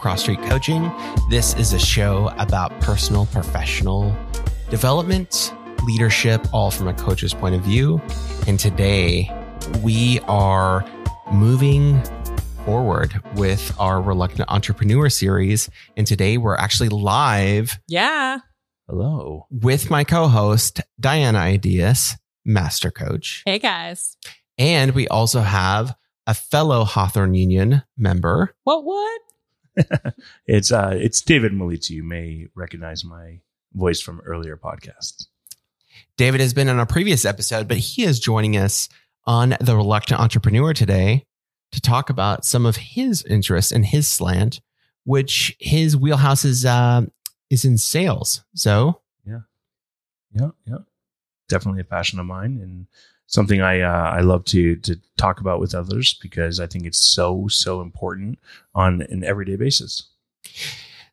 Cross Street Coaching. This is a show about personal, professional development, leadership, all from a coach's point of view. And today we are moving forward with our Reluctant Entrepreneur series. And today we're actually live. Yeah. Hello. With my co host, Diana Ideas, Master Coach. Hey, guys. And we also have a fellow Hawthorne Union member. What, what? it's uh it's David Malici. You may recognize my voice from earlier podcasts. David has been on a previous episode, but he is joining us on the Reluctant Entrepreneur today to talk about some of his interests and his slant, which his wheelhouse is uh, is in sales. So yeah, yeah, yeah, definitely a passion of mine and something I uh, I love to to talk about with others because I think it's so so important on an everyday basis.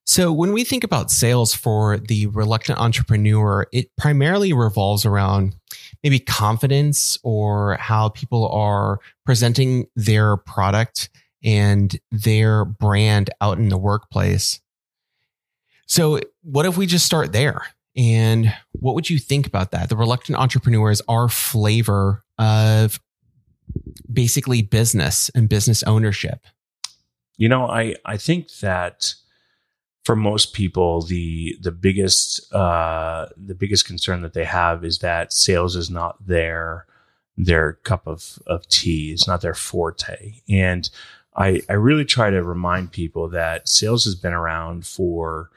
So when we think about sales for the reluctant entrepreneur, it primarily revolves around maybe confidence or how people are presenting their product and their brand out in the workplace. So what if we just start there? And what would you think about that? The reluctant entrepreneur is our flavor of basically business and business ownership. You know, I I think that for most people, the the biggest uh, the biggest concern that they have is that sales is not their their cup of of tea. It's not their forte, and I I really try to remind people that sales has been around for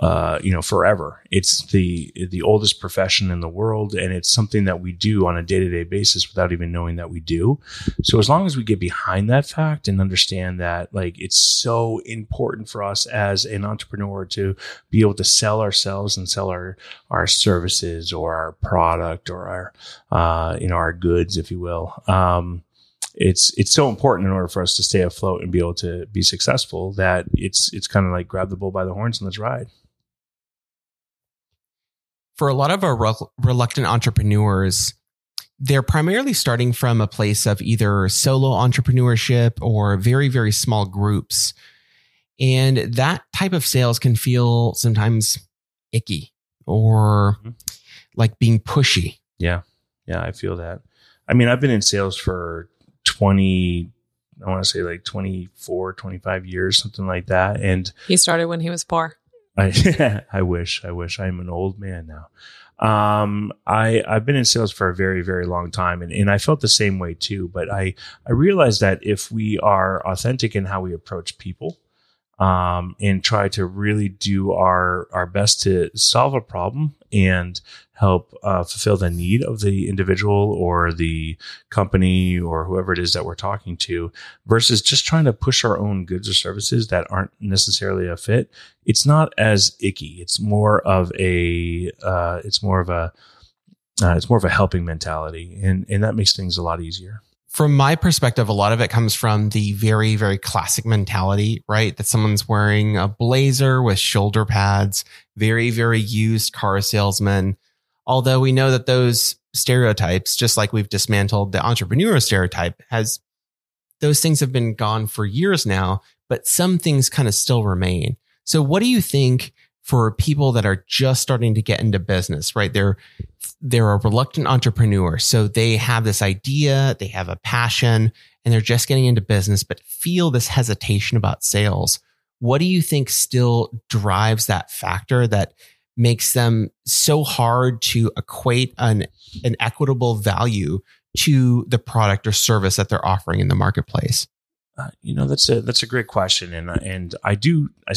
uh, you know, forever. It's the the oldest profession in the world, and it's something that we do on a day to day basis without even knowing that we do. So as long as we get behind that fact and understand that, like, it's so important for us as an entrepreneur to be able to sell ourselves and sell our our services or our product or our uh, you know our goods, if you will. Um, it's it's so important in order for us to stay afloat and be able to be successful that it's it's kind of like grab the bull by the horns and let's ride for a lot of our reluctant entrepreneurs, they're primarily starting from a place of either solo entrepreneurship or very, very small groups. And that type of sales can feel sometimes icky or mm-hmm. like being pushy. Yeah. Yeah. I feel that. I mean, I've been in sales for 20, I want to say like 24, 25 years, something like that. And he started when he was poor. I I wish I wish I'm an old man now. Um, I I've been in sales for a very very long time, and and I felt the same way too. But I I realized that if we are authentic in how we approach people, um, and try to really do our our best to solve a problem and help uh, fulfill the need of the individual or the company or whoever it is that we're talking to versus just trying to push our own goods or services that aren't necessarily a fit. It's not as icky. It's more of a uh, it's more of a uh, it's more of a helping mentality and and that makes things a lot easier from my perspective, a lot of it comes from the very, very classic mentality, right? That someone's wearing a blazer with shoulder pads, very, very used car salesman. Although we know that those stereotypes, just like we've dismantled the entrepreneur stereotype, has those things have been gone for years now, but some things kind of still remain. So what do you think for people that are just starting to get into business, right? They're, they're a reluctant entrepreneur. So they have this idea, they have a passion, and they're just getting into business, but feel this hesitation about sales. What do you think still drives that factor that makes them so hard to equate an, an equitable value to the product or service that they're offering in the marketplace? Uh, you know, that's a, that's a great question. And, and I do, I,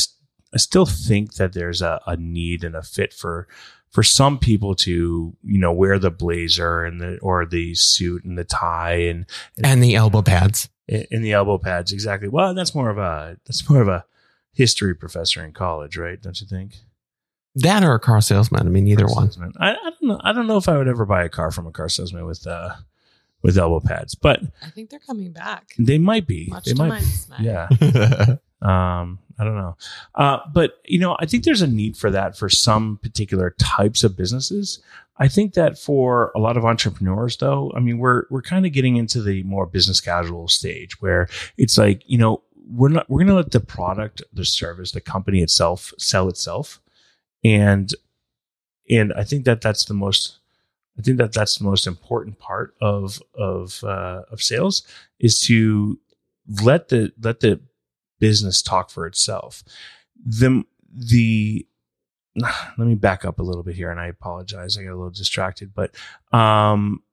I still think that there's a, a need and a fit for for some people to you know wear the blazer and the or the suit and the tie and and, and the elbow pads. In the elbow pads exactly. Well that's more of a that's more of a history professor in college right? Don't you think? That or a car salesman. I mean either one. I, I, don't know. I don't know if i would ever buy a car from a car salesman with uh with elbow pads but i think they're coming back. They might be. Much they might be. yeah um I don't know. Uh, but, you know, I think there's a need for that for some particular types of businesses. I think that for a lot of entrepreneurs, though, I mean, we're, we're kind of getting into the more business casual stage where it's like, you know, we're not we're going to let the product, the service, the company itself sell itself, and and I think that that's the most I think that that's the most important part of of uh, of sales is to let the let the business talk for itself. The the let me back up a little bit here, and I apologize. I got a little distracted, but um,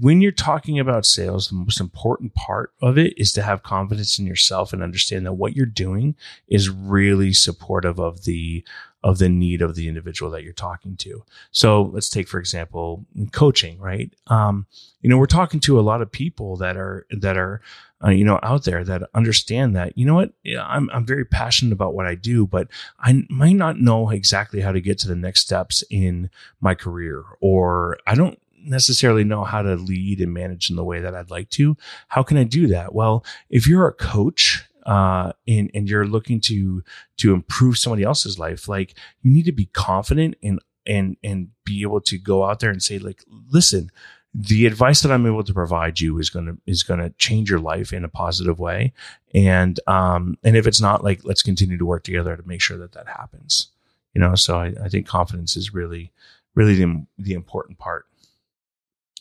when you're talking about sales, the most important part of it is to have confidence in yourself and understand that what you're doing is really supportive of the of the need of the individual that you're talking to. So let's take, for example, coaching, right? Um, you know, we're talking to a lot of people that are, that are, uh, you know, out there that understand that, you know what, I'm, I'm very passionate about what I do, but I might not know exactly how to get to the next steps in my career, or I don't necessarily know how to lead and manage in the way that I'd like to. How can I do that? Well, if you're a coach uh, and and you're looking to to improve somebody else's life, like you need to be confident and and and be able to go out there and say, like, listen, the advice that I'm able to provide you is gonna is gonna change your life in a positive way, and um and if it's not, like, let's continue to work together to make sure that that happens. You know, so I, I think confidence is really really the the important part.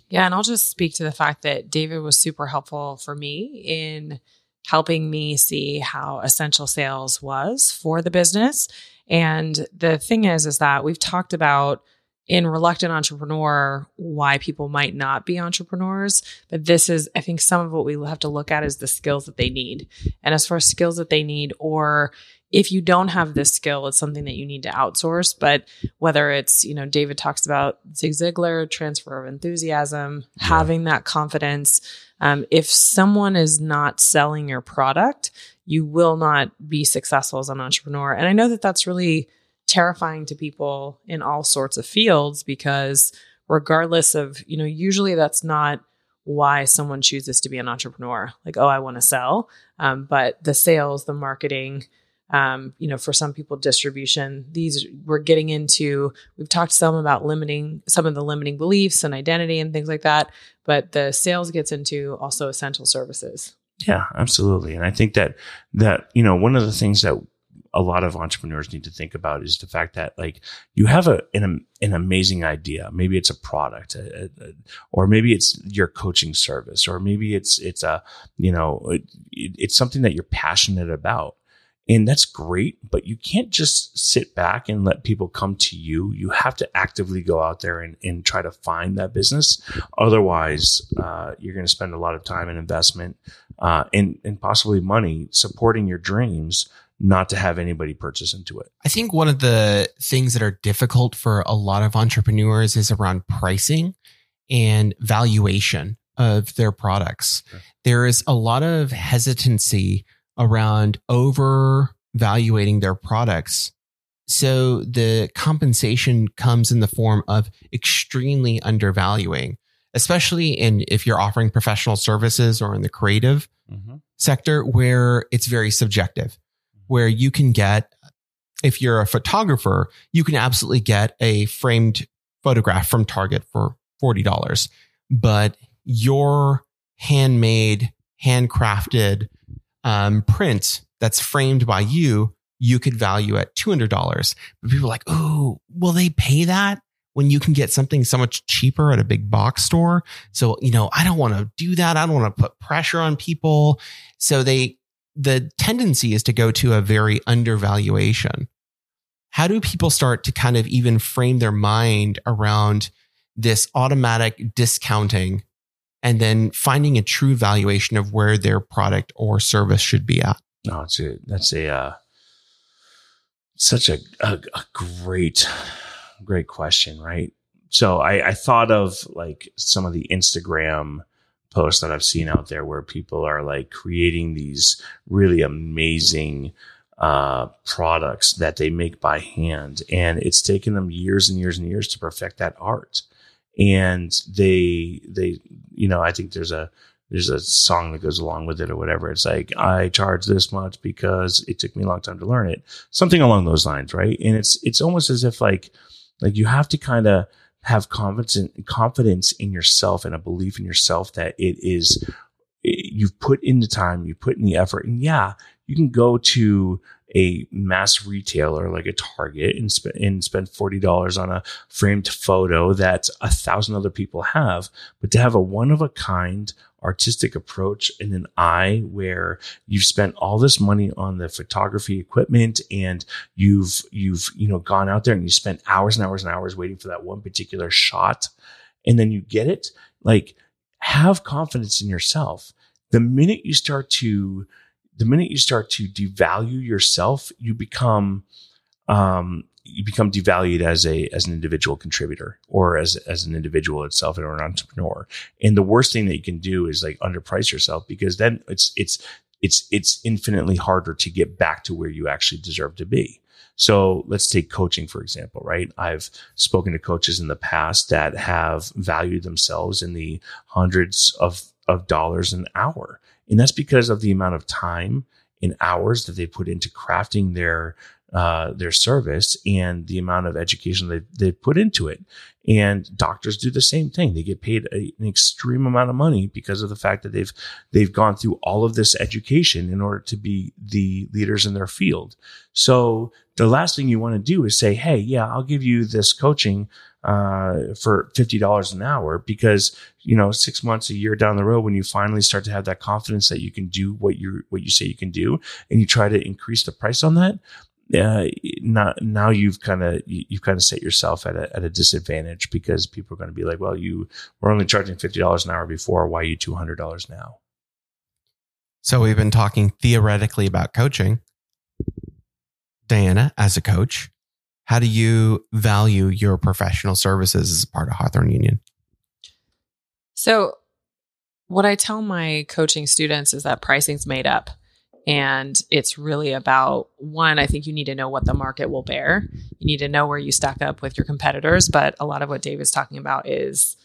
Yeah, and I'll just speak to the fact that David was super helpful for me in helping me see how essential sales was for the business. And the thing is, is that we've talked about in reluctant entrepreneur why people might not be entrepreneurs but this is i think some of what we have to look at is the skills that they need and as far as skills that they need or if you don't have this skill, it's something that you need to outsource. But whether it's, you know, David talks about Zig Ziglar, transfer of enthusiasm, yeah. having that confidence. Um, if someone is not selling your product, you will not be successful as an entrepreneur. And I know that that's really terrifying to people in all sorts of fields because regardless of, you know, usually that's not why someone chooses to be an entrepreneur. Like, oh, I want to sell. Um, but the sales, the marketing, um, you know, for some people, distribution. These we're getting into. We've talked some about limiting some of the limiting beliefs and identity and things like that. But the sales gets into also essential services. Yeah, absolutely. And I think that that you know one of the things that a lot of entrepreneurs need to think about is the fact that like you have a an, an amazing idea maybe it's a product a, a, or maybe it's your coaching service or maybe it's it's a you know it, it's something that you're passionate about and that's great, but you can't just sit back and let people come to you. You have to actively go out there and, and try to find that business. Otherwise, uh, you're going to spend a lot of time and investment uh, and, and possibly money supporting your dreams not to have anybody purchase into it. I think one of the things that are difficult for a lot of entrepreneurs is around pricing and valuation of their products. Sure. There is a lot of hesitancy around overvaluating their products. So the compensation comes in the form of extremely undervaluing, especially in if you're offering professional services or in the creative mm-hmm. sector where it's very subjective, where you can get, if you're a photographer, you can absolutely get a framed photograph from Target for $40. But your handmade, handcrafted um, print that's framed by you, you could value at $200. But people are like, oh, will they pay that when you can get something so much cheaper at a big box store? So, you know, I don't want to do that. I don't want to put pressure on people. So they, the tendency is to go to a very undervaluation. How do people start to kind of even frame their mind around this automatic discounting and then finding a true valuation of where their product or service should be at. No, it's a, that's a, uh, such a, a, a, great, great question, right? So I, I thought of like some of the Instagram posts that I've seen out there where people are like creating these really amazing uh, products that they make by hand. And it's taken them years and years and years to perfect that art. And they they you know i think there's a there's a song that goes along with it or whatever. It's like i charge this much because it took me a long time to learn it. Something along those lines right? And it's it's almost as if like like you have to kind of have confidence confidence in yourself and a belief in yourself that it is you've put in the time you put in the effort. And yeah you can go to a mass retailer like a Target and, sp- and spend $40 on a framed photo that a thousand other people have. But to have a one of a kind artistic approach and an eye where you've spent all this money on the photography equipment and you've, you've, you know, gone out there and you spent hours and hours and hours waiting for that one particular shot and then you get it. Like have confidence in yourself. The minute you start to the minute you start to devalue yourself, you become um, you become devalued as a as an individual contributor or as as an individual itself or an entrepreneur. And the worst thing that you can do is like underprice yourself because then it's it's it's it's infinitely harder to get back to where you actually deserve to be. So let's take coaching, for example, right? I've spoken to coaches in the past that have valued themselves in the hundreds of, of dollars an hour. And that's because of the amount of time and hours that they put into crafting their uh, their service and the amount of education they they put into it. And doctors do the same thing. They get paid a, an extreme amount of money because of the fact that they've they've gone through all of this education in order to be the leaders in their field. So the last thing you want to do is say, "Hey, yeah, I'll give you this coaching uh, for $50 an hour because, you know, six months, a year down the road, when you finally start to have that confidence that you can do what you what you say you can do and you try to increase the price on that, uh, not, now you've kind of you've kind of set yourself at a, at a disadvantage because people are going to be like, well, you were only charging fifty dollars an hour before. Why are you two hundred dollars now? So we've been talking theoretically about coaching. Diana, as a coach, how do you value your professional services as part of Hawthorne Union? So, what I tell my coaching students is that pricing's made up. And it's really about one, I think you need to know what the market will bear. You need to know where you stack up with your competitors. But a lot of what Dave is talking about is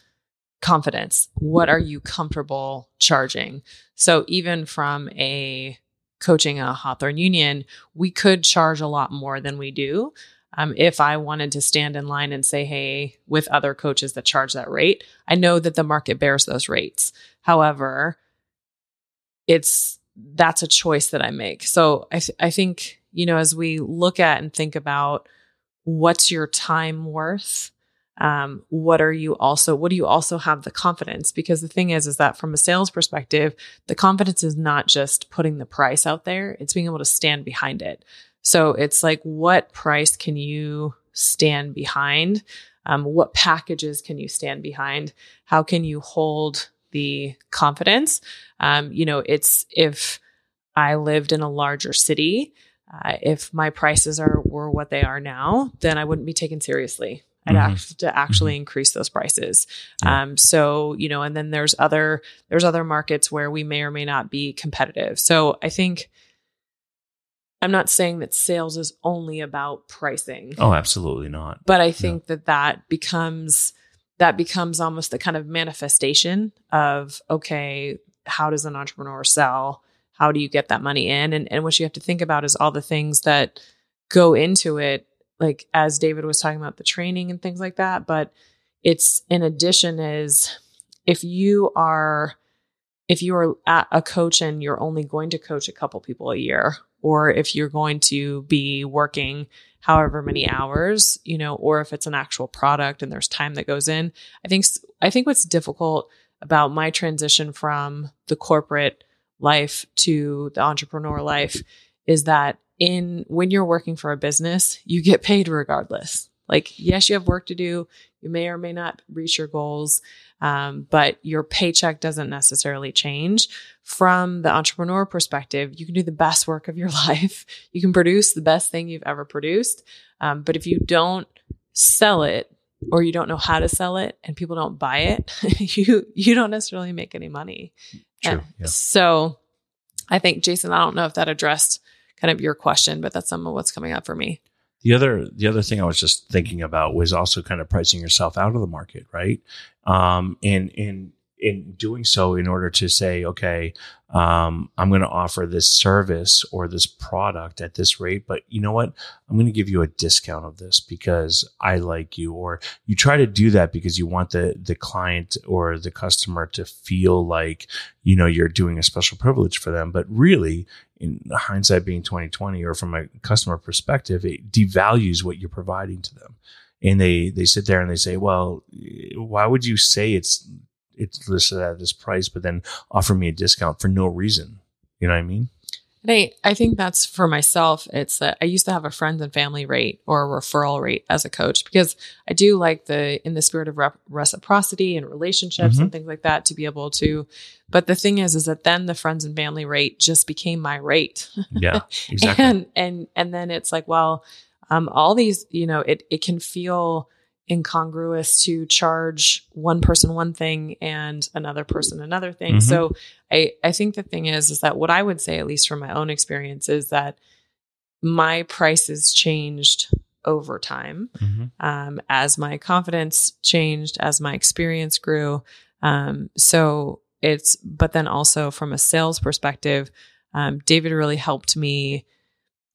confidence. What are you comfortable charging? So even from a coaching a Hawthorne Union, we could charge a lot more than we do. Um, if I wanted to stand in line and say, hey, with other coaches that charge that rate, I know that the market bears those rates. However, it's that's a choice that I make. So I, th- I think, you know, as we look at and think about what's your time worth, um, what are you also, what do you also have the confidence? Because the thing is, is that from a sales perspective, the confidence is not just putting the price out there, it's being able to stand behind it. So it's like, what price can you stand behind? Um, what packages can you stand behind? How can you hold the confidence? Um, you know, it's if I lived in a larger city, uh, if my prices are were what they are now, then I wouldn't be taken seriously. I'd mm-hmm. have to actually mm-hmm. increase those prices. Yeah. Um, so you know, and then there's other there's other markets where we may or may not be competitive. So I think I'm not saying that sales is only about pricing. Oh, absolutely not. But I think no. that that becomes that becomes almost the kind of manifestation of okay, how does an entrepreneur sell? How do you get that money in? And and what you have to think about is all the things that go into it, like as David was talking about the training and things like that. But it's in addition is if you are if you are a coach and you're only going to coach a couple people a year or if you're going to be working however many hours, you know, or if it's an actual product and there's time that goes in. I think I think what's difficult about my transition from the corporate life to the entrepreneur life is that in when you're working for a business, you get paid regardless. Like, yes, you have work to do. You may or may not reach your goals, um, but your paycheck doesn't necessarily change. From the entrepreneur perspective, you can do the best work of your life. You can produce the best thing you've ever produced. Um, but if you don't sell it or you don't know how to sell it and people don't buy it, you you don't necessarily make any money. True. Yeah. So I think Jason, I don't know if that addressed kind of your question, but that's some of what's coming up for me. The other the other thing I was just thinking about was also kind of pricing yourself out of the market, right? Um, and and in doing so in order to say, okay, um, I'm going to offer this service or this product at this rate, but you know what? I'm going to give you a discount of this because I like you, or you try to do that because you want the the client or the customer to feel like you know you're doing a special privilege for them, but really. In hindsight being 2020 or from a customer perspective, it devalues what you're providing to them and they they sit there and they say, "Well, why would you say it's it's listed at this price, but then offer me a discount for no reason. You know what I mean? And I, I think that's for myself. It's that I used to have a friends and family rate or a referral rate as a coach because I do like the, in the spirit of rep- reciprocity and relationships mm-hmm. and things like that to be able to. But the thing is, is that then the friends and family rate just became my rate. Yeah, exactly. and, and, and then it's like, well, um, all these, you know, it, it can feel, incongruous to charge one person one thing and another person another thing. Mm-hmm. So I I think the thing is is that what I would say at least from my own experience is that my prices changed over time mm-hmm. um, as my confidence changed as my experience grew. Um, so it's but then also from a sales perspective, um, David really helped me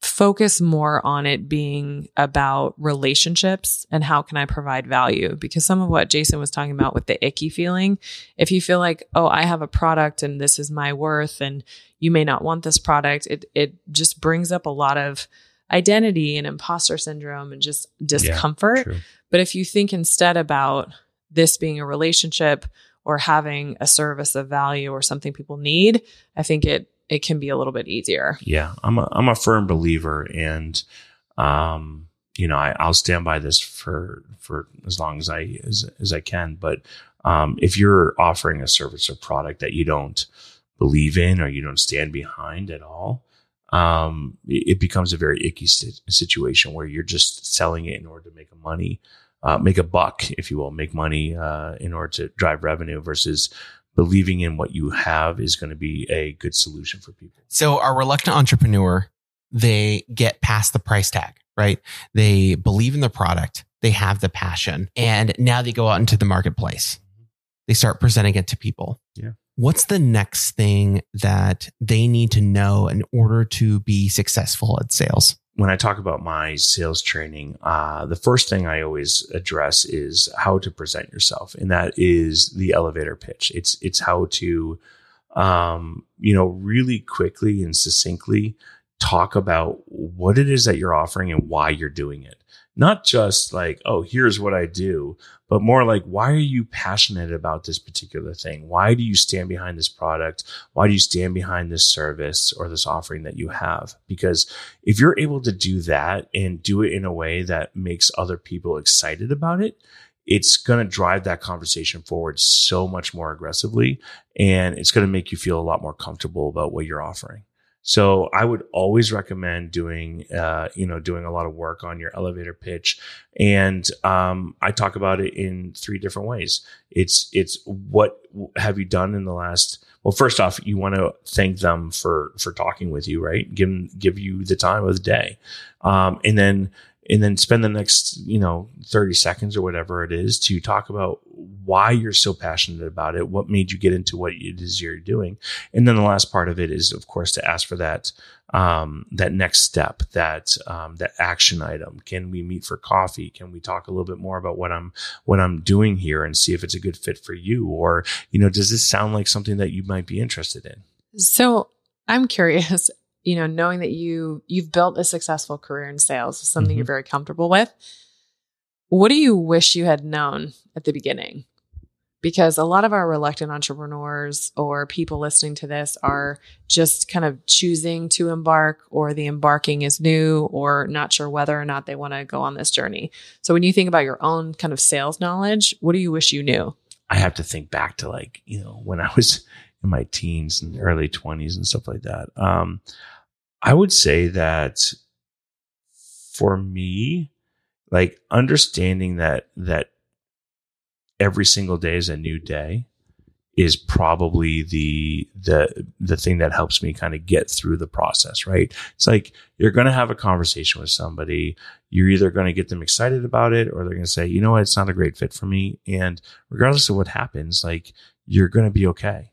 focus more on it being about relationships and how can I provide value? Because some of what Jason was talking about with the icky feeling, if you feel like, oh, I have a product and this is my worth and you may not want this product, it it just brings up a lot of identity and imposter syndrome and just discomfort. Yeah, but if you think instead about this being a relationship or having a service of value or something people need, I think it it can be a little bit easier. Yeah, I'm a I'm a firm believer, and um, you know, I, I'll stand by this for for as long as I as, as I can. But um, if you're offering a service or product that you don't believe in or you don't stand behind at all, um, it, becomes a very icky situation where you're just selling it in order to make a money, uh, make a buck, if you will, make money uh, in order to drive revenue versus believing in what you have is going to be a good solution for people. So our reluctant entrepreneur, they get past the price tag, right? They believe in the product. They have the passion and now they go out into the marketplace. They start presenting it to people. Yeah. What's the next thing that they need to know in order to be successful at sales? When I talk about my sales training, uh, the first thing I always address is how to present yourself, and that is the elevator pitch. It's it's how to, um, you know, really quickly and succinctly talk about what it is that you're offering and why you're doing it not just like, oh, here's what I do, but more like, why are you passionate about this particular thing? Why do you stand behind this product? Why do you stand behind this service or this offering that you have? Because if you're able to do that and do it in a way that makes other people excited about it, it's going to drive that conversation forward so much more aggressively and it's going to make you feel a lot more comfortable about what you're offering. So I would always recommend doing, uh, you know, doing a lot of work on your elevator pitch. And um, I talk about it in three different ways. It's it's what have you done in the last well, first off, you want to thank them for for talking with you, right? Give them, give you the time of the day, um, and then and then spend the next you know 30 seconds or whatever it is to talk about why you're so passionate about it what made you get into what it is you're doing. And then the last part of it is of course to ask for that um, that next step that um, that action item. Can we meet for coffee? Can we talk a little bit more about what i'm what i'm doing here and see if it's a good fit for you? Or you know does this sound like something that you might be interested in? So i'm curious you know, knowing that you you've built a successful career in sales, is something mm-hmm. you're very comfortable with. What do you wish you had known at the beginning? Because a lot of our reluctant entrepreneurs or people listening to this are just kind of choosing to embark, or the embarking is new, or not sure whether or not they want to go on this journey. So, when you think about your own kind of sales knowledge, what do you wish you knew? I have to think back to like, you know, when I was in my teens and early 20s and stuff like that. Um, I would say that for me, like understanding that that every single day is a new day is probably the the the thing that helps me kind of get through the process right it's like you're going to have a conversation with somebody you're either going to get them excited about it or they're going to say you know what it's not a great fit for me and regardless of what happens like you're going to be okay.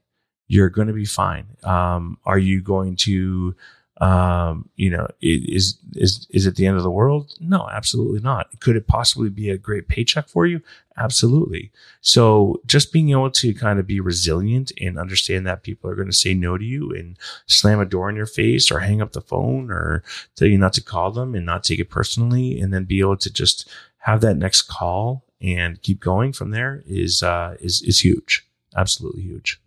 You're going to be fine. Um, are you going to, um, you know, is is is it the end of the world? No, absolutely not. Could it possibly be a great paycheck for you? Absolutely. So just being able to kind of be resilient and understand that people are going to say no to you and slam a door in your face or hang up the phone or tell you not to call them and not take it personally, and then be able to just have that next call and keep going from there is uh, is is huge. Absolutely huge.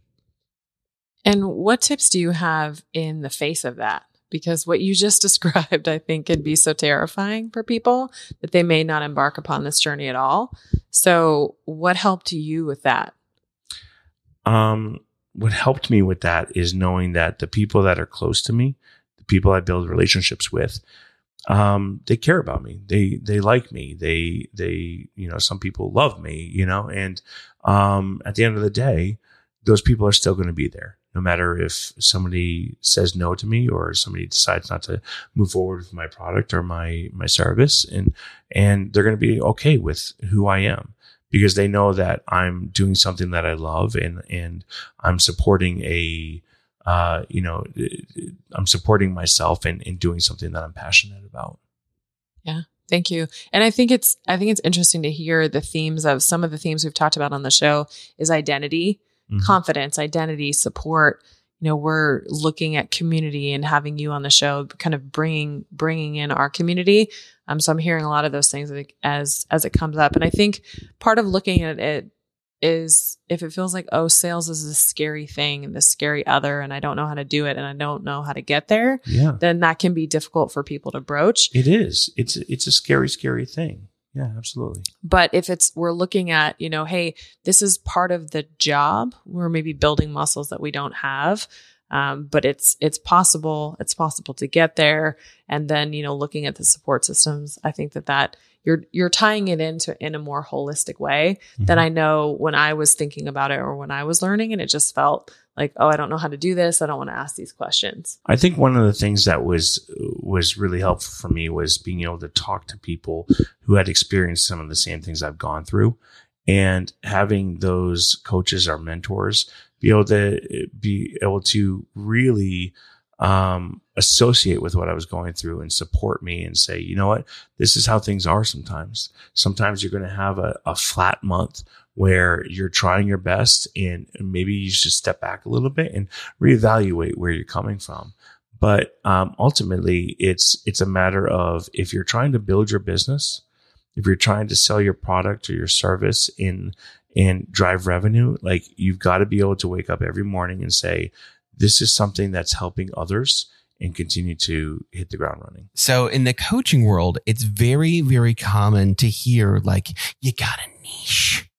And what tips do you have in the face of that? Because what you just described, I think, can be so terrifying for people that they may not embark upon this journey at all. So, what helped you with that? Um, what helped me with that is knowing that the people that are close to me, the people I build relationships with, um, they care about me. They they like me. They they you know some people love me. You know, and um, at the end of the day, those people are still going to be there, no matter if somebody says no to me or somebody decides not to move forward with my product or my my service, and and they're going to be okay with who I am because they know that I'm doing something that I love and and I'm supporting a uh, you know, I'm supporting myself and in, in doing something that I'm passionate about. Yeah. Thank you. And I think it's I think it's interesting to hear the themes of some of the themes we've talked about on the show is identity, mm-hmm. confidence, identity, support. You know, we're looking at community and having you on the show, kind of bringing bringing in our community. Um, so I'm hearing a lot of those things as as it comes up, and I think part of looking at it is if it feels like, oh, sales is a scary thing and the scary other, and I don't know how to do it and I don't know how to get there, yeah. then that can be difficult for people to broach. It is. It's it's a scary, scary thing. Yeah, absolutely. But if it's we're looking at, you know, hey, this is part of the job. We're maybe building muscles that we don't have. Um, but it's it's possible it's possible to get there and then you know looking at the support systems i think that that you're you're tying it into in a more holistic way mm-hmm. than I know when I was thinking about it or when I was learning and it just felt like oh I don't know how to do this I don't want to ask these questions. I think one of the things that was was really helpful for me was being able to talk to people who had experienced some of the same things I've gone through and having those coaches or mentors be able to be able to really um, associate with what I was going through and support me and say, you know what, this is how things are sometimes. Sometimes you're going to have a, a flat month where you're trying your best and maybe you should step back a little bit and reevaluate where you're coming from. But um, ultimately, it's it's a matter of if you're trying to build your business, if you're trying to sell your product or your service in and drive revenue, like you've got to be able to wake up every morning and say, this is something that's helping others and continue to hit the ground running. So in the coaching world, it's very, very common to hear like, you got a niche.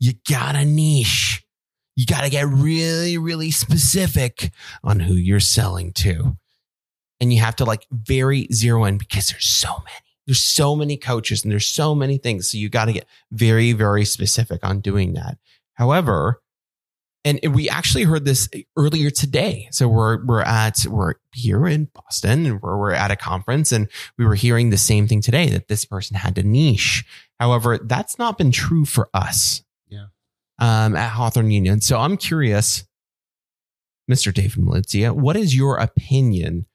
You got a niche. You got to get really, really specific on who you're selling to. And you have to like very zero in because there's so many. There's so many coaches and there's so many things. So you got to get very, very specific on doing that. However, and we actually heard this earlier today. So we're we're at we're here in Boston and we're, we're at a conference and we were hearing the same thing today that this person had a niche. However, that's not been true for us. Yeah. Um, at Hawthorne Union. So I'm curious, Mr. David Malizia, what is your opinion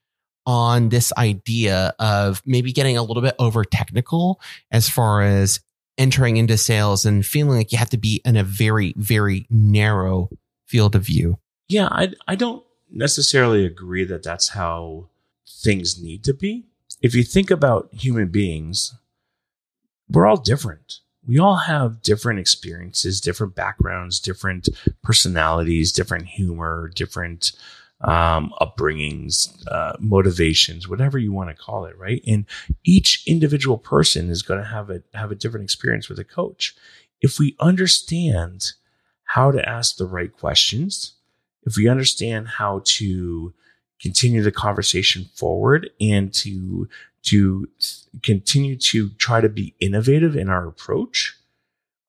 on this idea of maybe getting a little bit over technical as far as entering into sales and feeling like you have to be in a very, very narrow field of view. Yeah, I, I don't necessarily agree that that's how things need to be. If you think about human beings, we're all different. We all have different experiences, different backgrounds, different personalities, different humor, different um, upbringings, uh, motivations, whatever you want to call it, right? And each individual person is going to have a have a different experience with a coach. If we understand how to ask the right questions, if we understand how to continue the conversation forward and to to continue to try to be innovative in our approach,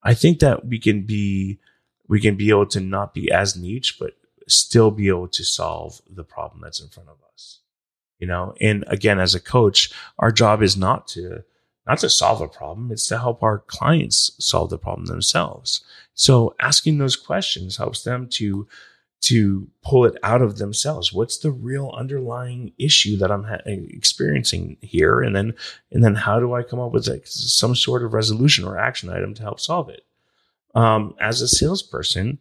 I think that we can be we can be able to not be as niche, but still be able to solve the problem that's in front of us. You know, and again, as a coach, our job is not to not to solve a problem, it's to help our clients solve the problem themselves. So asking those questions helps them to to pull it out of themselves. What's the real underlying issue that I'm ha- experiencing here, and then and then how do I come up with like some sort of resolution or action item to help solve it? Um, as a salesperson,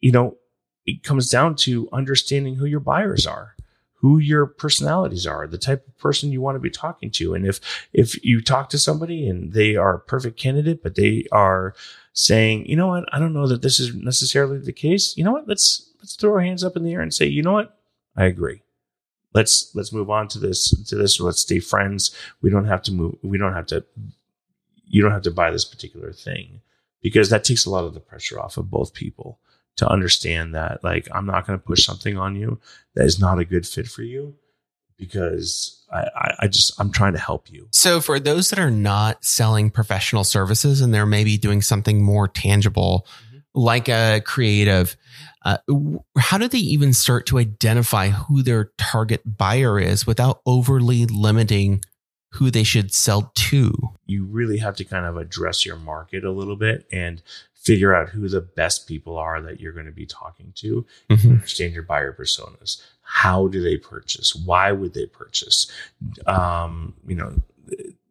you know, it comes down to understanding who your buyers are who your personalities are, the type of person you want to be talking to. And if if you talk to somebody and they are a perfect candidate, but they are saying, you know what, I don't know that this is necessarily the case. You know what? Let's let's throw our hands up in the air and say, you know what? I agree. Let's let's move on to this to this. Let's stay friends. We don't have to move. We don't have to. You don't have to buy this particular thing because that takes a lot of the pressure off of both people to understand that like I'm not going to push something on you that is not a good fit for you because I, I, just I'm trying to help you. So for those that are not selling professional services and they're maybe doing something more tangible, mm-hmm. like a creative, uh, how do they even start to identify who their target buyer is without overly limiting who they should sell to? You really have to kind of address your market a little bit and figure out who the best people are that you're going to be talking to, mm-hmm. understand your buyer personas. How do they purchase? Why would they purchase? Um, you know,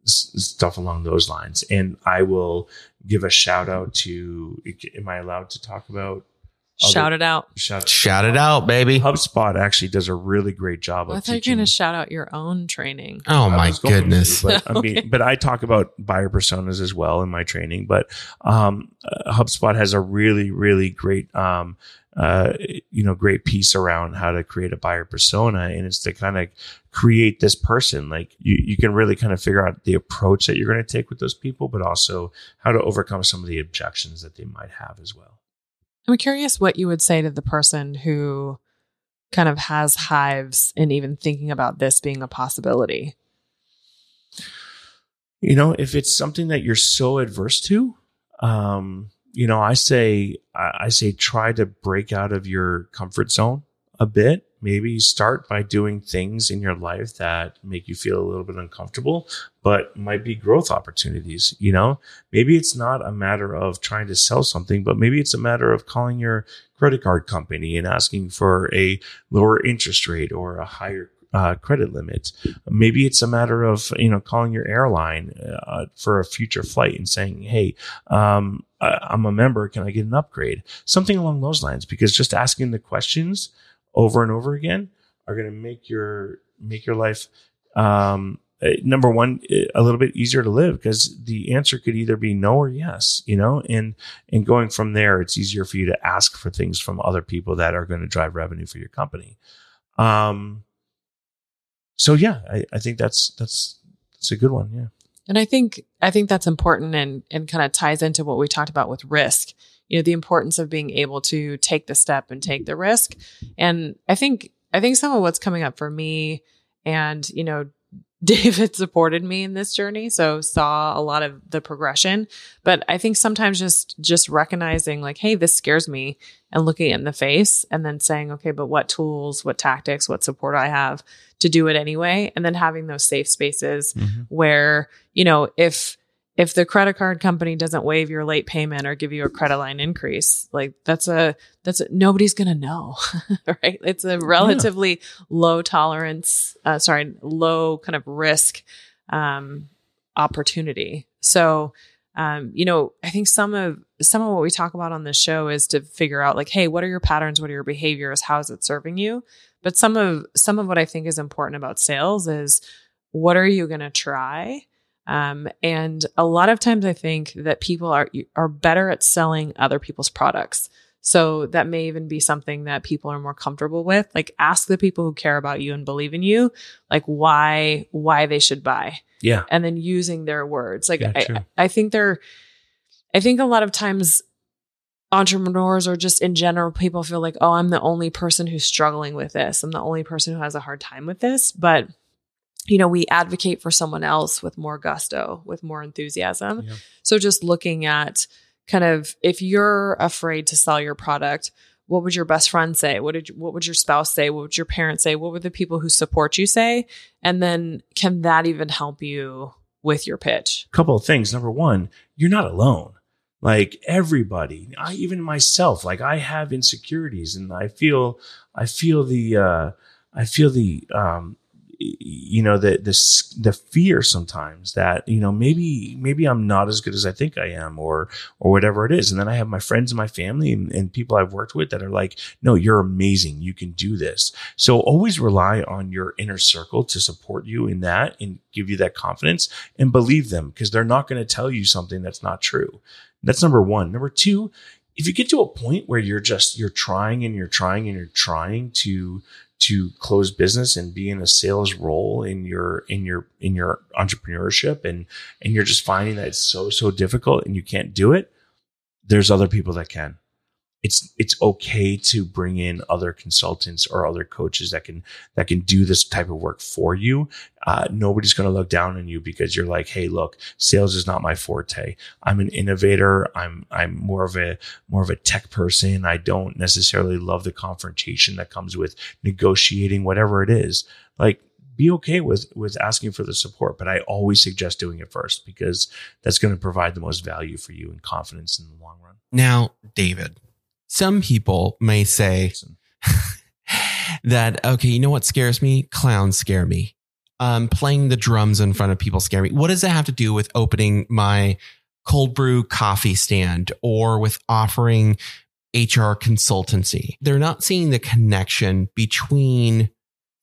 stuff along those lines. And I will give a shout out to, am I allowed to talk about Shout it out. Shout, shout it out, baby. HubSpot actually does a really great job of. I thought you're going to shout out your own training. Oh my goodness! To, but okay. I mean, but I talk about buyer personas as well in my training. But um, uh, HubSpot has a really, really great, um, uh, you know, great piece around how to create a buyer persona, and it's to kind of create this person. Like you, you can really kind of figure out the approach that you're going to take with those people, but also how to overcome some of the objections that they might have as well. I'm curious what you would say to the person who kind of has hives and even thinking about this being a possibility. You know, if it's something that you're so adverse to, um, you know, I say I say try to break out of your comfort zone a bit maybe start by doing things in your life that make you feel a little bit uncomfortable, but might be growth opportunities. You know, maybe it's not a matter of trying to sell something, but maybe it's a matter of calling your credit card company and asking for a lower interest rate or a higher uh, credit limit. Maybe it's a matter of you know calling your airline uh, for a future flight and saying, "Hey, um, I'm a member. Can I get an upgrade?" Something along those lines. Because just asking the questions over and over again are going to make your make your life um, eh, number one eh, a little bit easier to live because the answer could either be no or yes you know? And and going from there it's easier for you to ask for things from other people that are going to drive revenue for your company. Um so yeah i, I think that's that's that's a good one yeah. And i think i think that's important and and kind of ties into what we talked about with risk you know the importance of being able to take the step and take the risk and i think i think some of what's coming up for me and you know David supported me in this journey, so saw a lot of the progression. But I think sometimes just just recognizing like, hey, this scares me, and looking it in the face, and then saying, okay, but what tools, what tactics, what support I have to do it anyway, and then having those safe spaces mm-hmm. where you know if if the credit card company doesn't waive your late payment or give you a credit line increase, like that's a that's a, nobody's gonna know, right? It's a relatively yeah. low tolerance, uh, sorry, low kind of risk um, opportunity. So, um, you know, I think some of some of what we talk about on this show is to figure out like, hey, what are your patterns? What are your behaviors? How is it serving you? But some of some of what I think is important about sales is what are you gonna try? Um, and a lot of times I think that people are are better at selling other people's products. So that may even be something that people are more comfortable with. Like ask the people who care about you and believe in you, like why why they should buy. Yeah. And then using their words. Like yeah, I, I think they're I think a lot of times entrepreneurs or just in general people feel like, oh, I'm the only person who's struggling with this. I'm the only person who has a hard time with this. But you know, we advocate for someone else with more gusto, with more enthusiasm. Yeah. So just looking at kind of if you're afraid to sell your product, what would your best friend say? What did you, what would your spouse say? What would your parents say? What would the people who support you say? And then can that even help you with your pitch? A couple of things. Number one, you're not alone. Like everybody, I even myself, like I have insecurities and I feel I feel the uh I feel the um you know the the the fear sometimes that you know maybe maybe I'm not as good as I think I am or or whatever it is. And then I have my friends and my family and, and people I've worked with that are like no you're amazing. You can do this. So always rely on your inner circle to support you in that and give you that confidence and believe them because they're not going to tell you something that's not true. That's number 1 number 2 if you get to a point where you're just you're trying and you're trying and you're trying to to close business and be in a sales role in your in your in your entrepreneurship and and you're just finding that it's so so difficult and you can't do it there's other people that can it's it's okay to bring in other consultants or other coaches that can that can do this type of work for you. Uh, nobody's going to look down on you because you're like, hey, look, sales is not my forte. I'm an innovator. I'm I'm more of a more of a tech person. I don't necessarily love the confrontation that comes with negotiating whatever it is. Like be okay with with asking for the support but i always suggest doing it first because that's going to provide the most value for you and confidence in the long run now david some people may say that, okay, you know what scares me? Clowns scare me. Um, playing the drums in front of people scare me. What does that have to do with opening my cold brew coffee stand or with offering HR consultancy? They're not seeing the connection between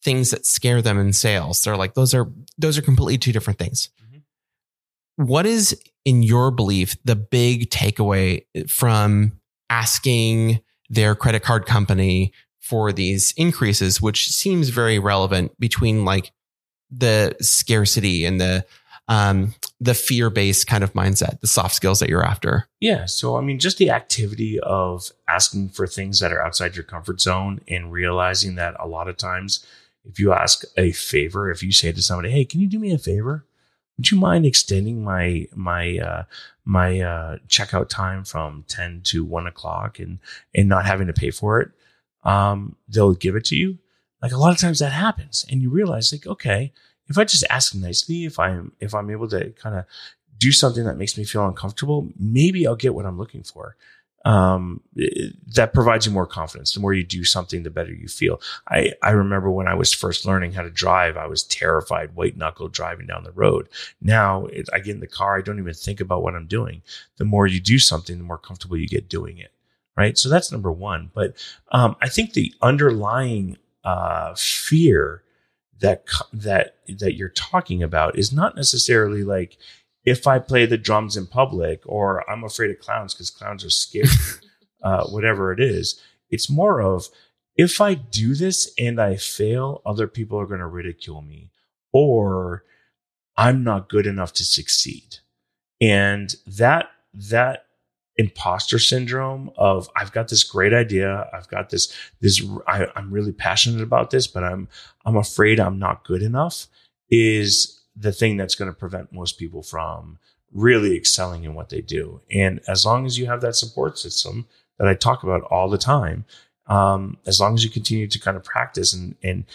things that scare them in sales. They're like, those are, those are completely two different things. Mm-hmm. What is, in your belief, the big takeaway from asking their credit card company for these increases, which seems very relevant between like the scarcity and the um, the fear based kind of mindset, the soft skills that you're after. Yeah. So, I mean, just the activity of asking for things that are outside your comfort zone and realizing that a lot of times, if you ask a favor, if you say to somebody, Hey, can you do me a favor? would you mind extending my my uh, my uh, checkout time from ten to one o'clock and and not having to pay for it? Um, they'll give it to you. Like a lot of times that happens, and you realize like, okay, if I just ask nicely, if I'm if I'm able to kind of do something that makes me feel uncomfortable, maybe I'll get what I'm looking for um, that provides you more confidence. The more you do something, the better you feel. I, I remember when I was first learning how to drive, I was terrified, white knuckle driving down the road. Now it, I get in the car, I don't even think about what I'm doing. The more you do something, the more comfortable you get doing it. Right. So that's number one. But um, I think the underlying uh, fear that that that you're talking about is not necessarily like if I play the drums in public or I'm afraid of clowns because clowns are scary, uh, whatever it is. It's more of if I do this and I fail, other people are going to ridicule me or I'm not good enough to succeed. And that, that imposter syndrome of I've got this great idea. I've got this, this, I, I'm really passionate about this, but I'm, I'm afraid I'm not good enough is the thing that's going to prevent most people from really excelling in what they do. And as long as you have that support system that I talk about all the time, um, as long as you continue to kind of practice and, and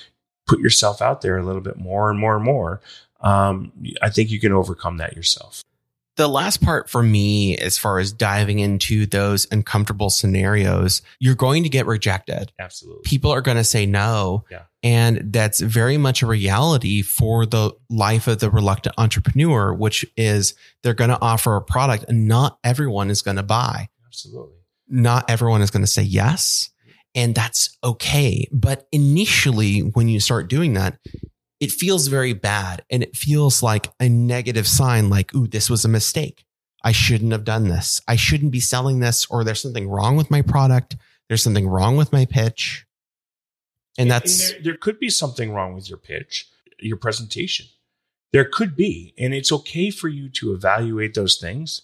put yourself out there a little bit more and more and more, um, I think you can overcome that yourself the last part for me, as far as diving into those uncomfortable scenarios, you're going to get rejected. Absolutely. People are going to say no. Yeah. And that's very much a reality for the life of the reluctant entrepreneur, which is they're going to offer a product and not everyone is going to buy. Absolutely. Not everyone is going to say yes. And that's okay. But initially, when you start doing that, it feels very bad and it feels like a negative sign like, ooh, this was a mistake. I shouldn't have done this. I shouldn't be selling this, or there's something wrong with my product. There's something wrong with my pitch. And that's and there, there could be something wrong with your pitch, your presentation. There could be, and it's okay for you to evaluate those things.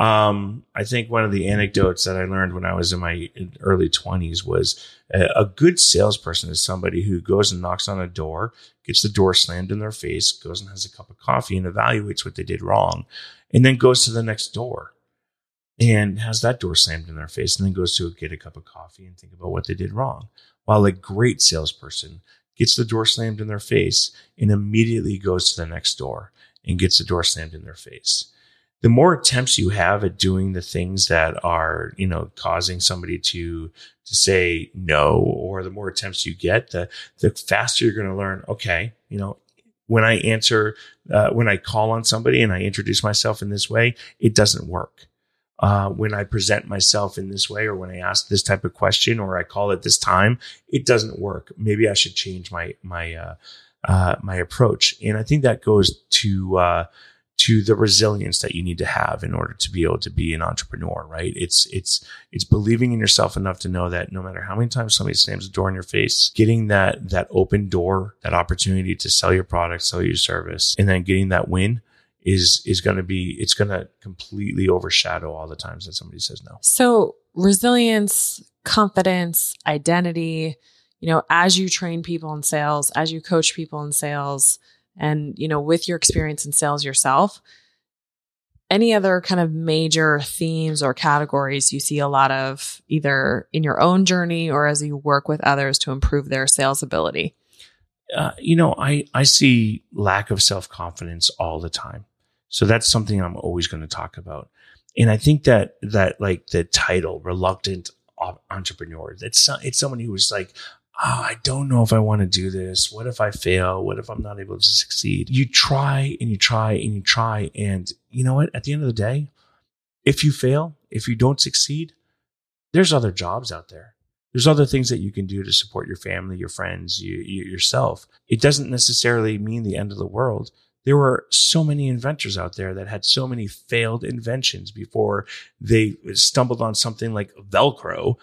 Um, I think one of the anecdotes that I learned when I was in my early 20s was a, a, good salesperson is somebody who goes and knocks on a door, gets the door slammed in their face, goes and has a cup of coffee and evaluates what they did wrong, and then goes to the next door and has that door slammed in their face, and then goes to get a cup of coffee and think about what they did wrong. While a great salesperson gets the door slammed in their face and immediately goes to the next door and gets the door slammed in their face. The more attempts you have at doing the things that are, you know, causing somebody to to say no, or the more attempts you get, the the faster you're going to learn. Okay, you know, when I answer, uh, when I call on somebody and I introduce myself in this way, it doesn't work. Uh, when I present myself in this way, or when I ask this type of question, or I call at this time, it doesn't work. Maybe I should change my my uh, uh, my approach. And I think that goes to uh, to the resilience that you need to have in order to be able to be an entrepreneur, right? It's it's it's believing in yourself enough to know that no matter how many times somebody slams a door in your face, getting that that open door, that opportunity to sell your product, sell your service, and then getting that win is is going to be it's going to completely overshadow all the times that somebody says no. So, resilience, confidence, identity, you know, as you train people in sales, as you coach people in sales, and, you know, with your experience in sales yourself, any other kind of major themes or categories you see a lot of either in your own journey or as you work with others to improve their sales ability? Uh, you know, I, I see lack of self confidence all the time. So that's something I'm always going to talk about. And I think that, that like the title, reluctant entrepreneur, it's, it's someone who's like, oh, I don't know if I want to do this. What if I fail? What if I'm not able to succeed? You try and you try and you try. And you know what? At the end of the day, if you fail, if you don't succeed, there's other jobs out there. There's other things that you can do to support your family, your friends, you, you, yourself. It doesn't necessarily mean the end of the world. There were so many inventors out there that had so many failed inventions before they stumbled on something like Velcro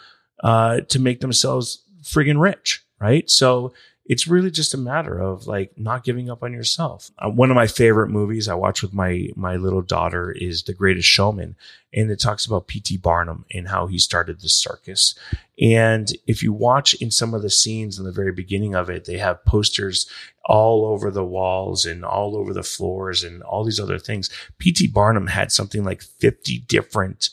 uh, to make themselves friggin' rich, right? So it's really just a matter of like not giving up on yourself. Uh, one of my favorite movies I watch with my my little daughter is The Greatest Showman, and it talks about P.T. Barnum and how he started the circus. And if you watch in some of the scenes in the very beginning of it, they have posters all over the walls and all over the floors and all these other things. P.T. Barnum had something like 50 different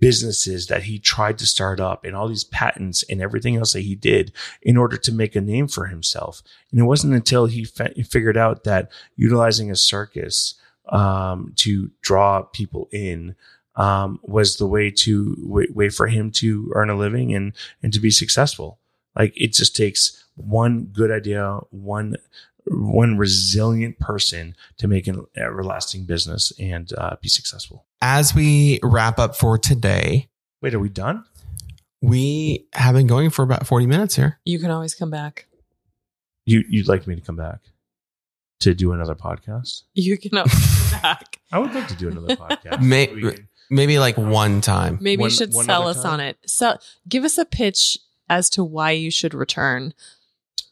businesses that he tried to start up and all these patents and everything else that he did in order to make a name for himself. And it wasn't until he figured out that utilizing a circus um, to draw people in um, was the way to way, way for him to earn a living and and to be successful. Like it just takes one good idea, one one resilient person to make an everlasting business and uh, be successful. As we wrap up for today, wait, are we done? We have been going for about 40 minutes here. You can always come back. You, you'd like me to come back to do another podcast? You can always come back. I would like to do another podcast. May, maybe like one time. Maybe one, you should sell us time? on it. So give us a pitch as to why you should return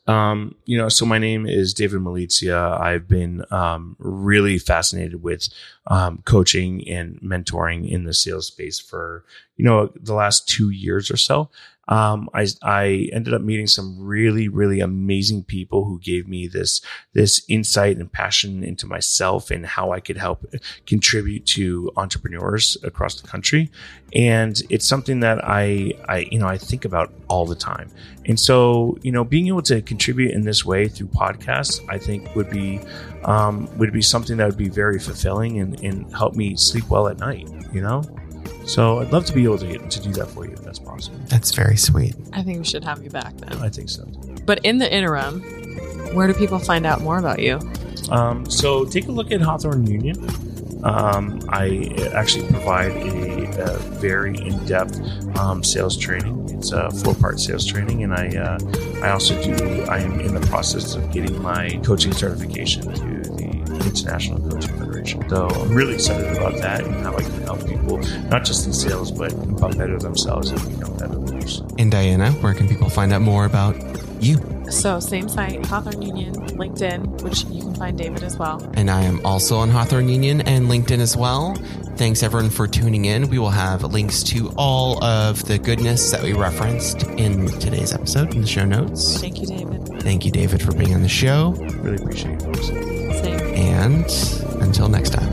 um, you know, so my name is David Malizia. I've been um, really fascinated with um, coaching and mentoring in the sales space for you know the last two years or so um, I, I ended up meeting some really, really amazing people who gave me this, this insight and passion into myself and how I could help contribute to entrepreneurs across the country. And it's something that I, I, you know, I think about all the time. And so, you know, being able to contribute in this way through podcasts, I think would be, um, would be something that would be very fulfilling and, and help me sleep well at night, you know? So I'd love to be able to, to do that for you if that's possible. That's very sweet. I think we should have you back then. I think so. But in the interim, where do people find out more about you? Um, so take a look at Hawthorne Union. Um, I actually provide a, a very in-depth um, sales training. It's a four-part sales training, and I uh, I also do. I am in the process of getting my coaching certification to the International Coaching Federation. So I'm really excited about that and how I can help people, not just in sales, but become better themselves and become better leaders. And Diana, where can people find out more about you? So, same site, Hawthorne Union, LinkedIn, which you can find David as well. And I am also on Hawthorne Union and LinkedIn as well. Thanks everyone for tuning in. We will have links to all of the goodness that we referenced in today's episode in the show notes. Thank you, David. Thank you, David, for being on the show. Really appreciate it. Same. And until next time.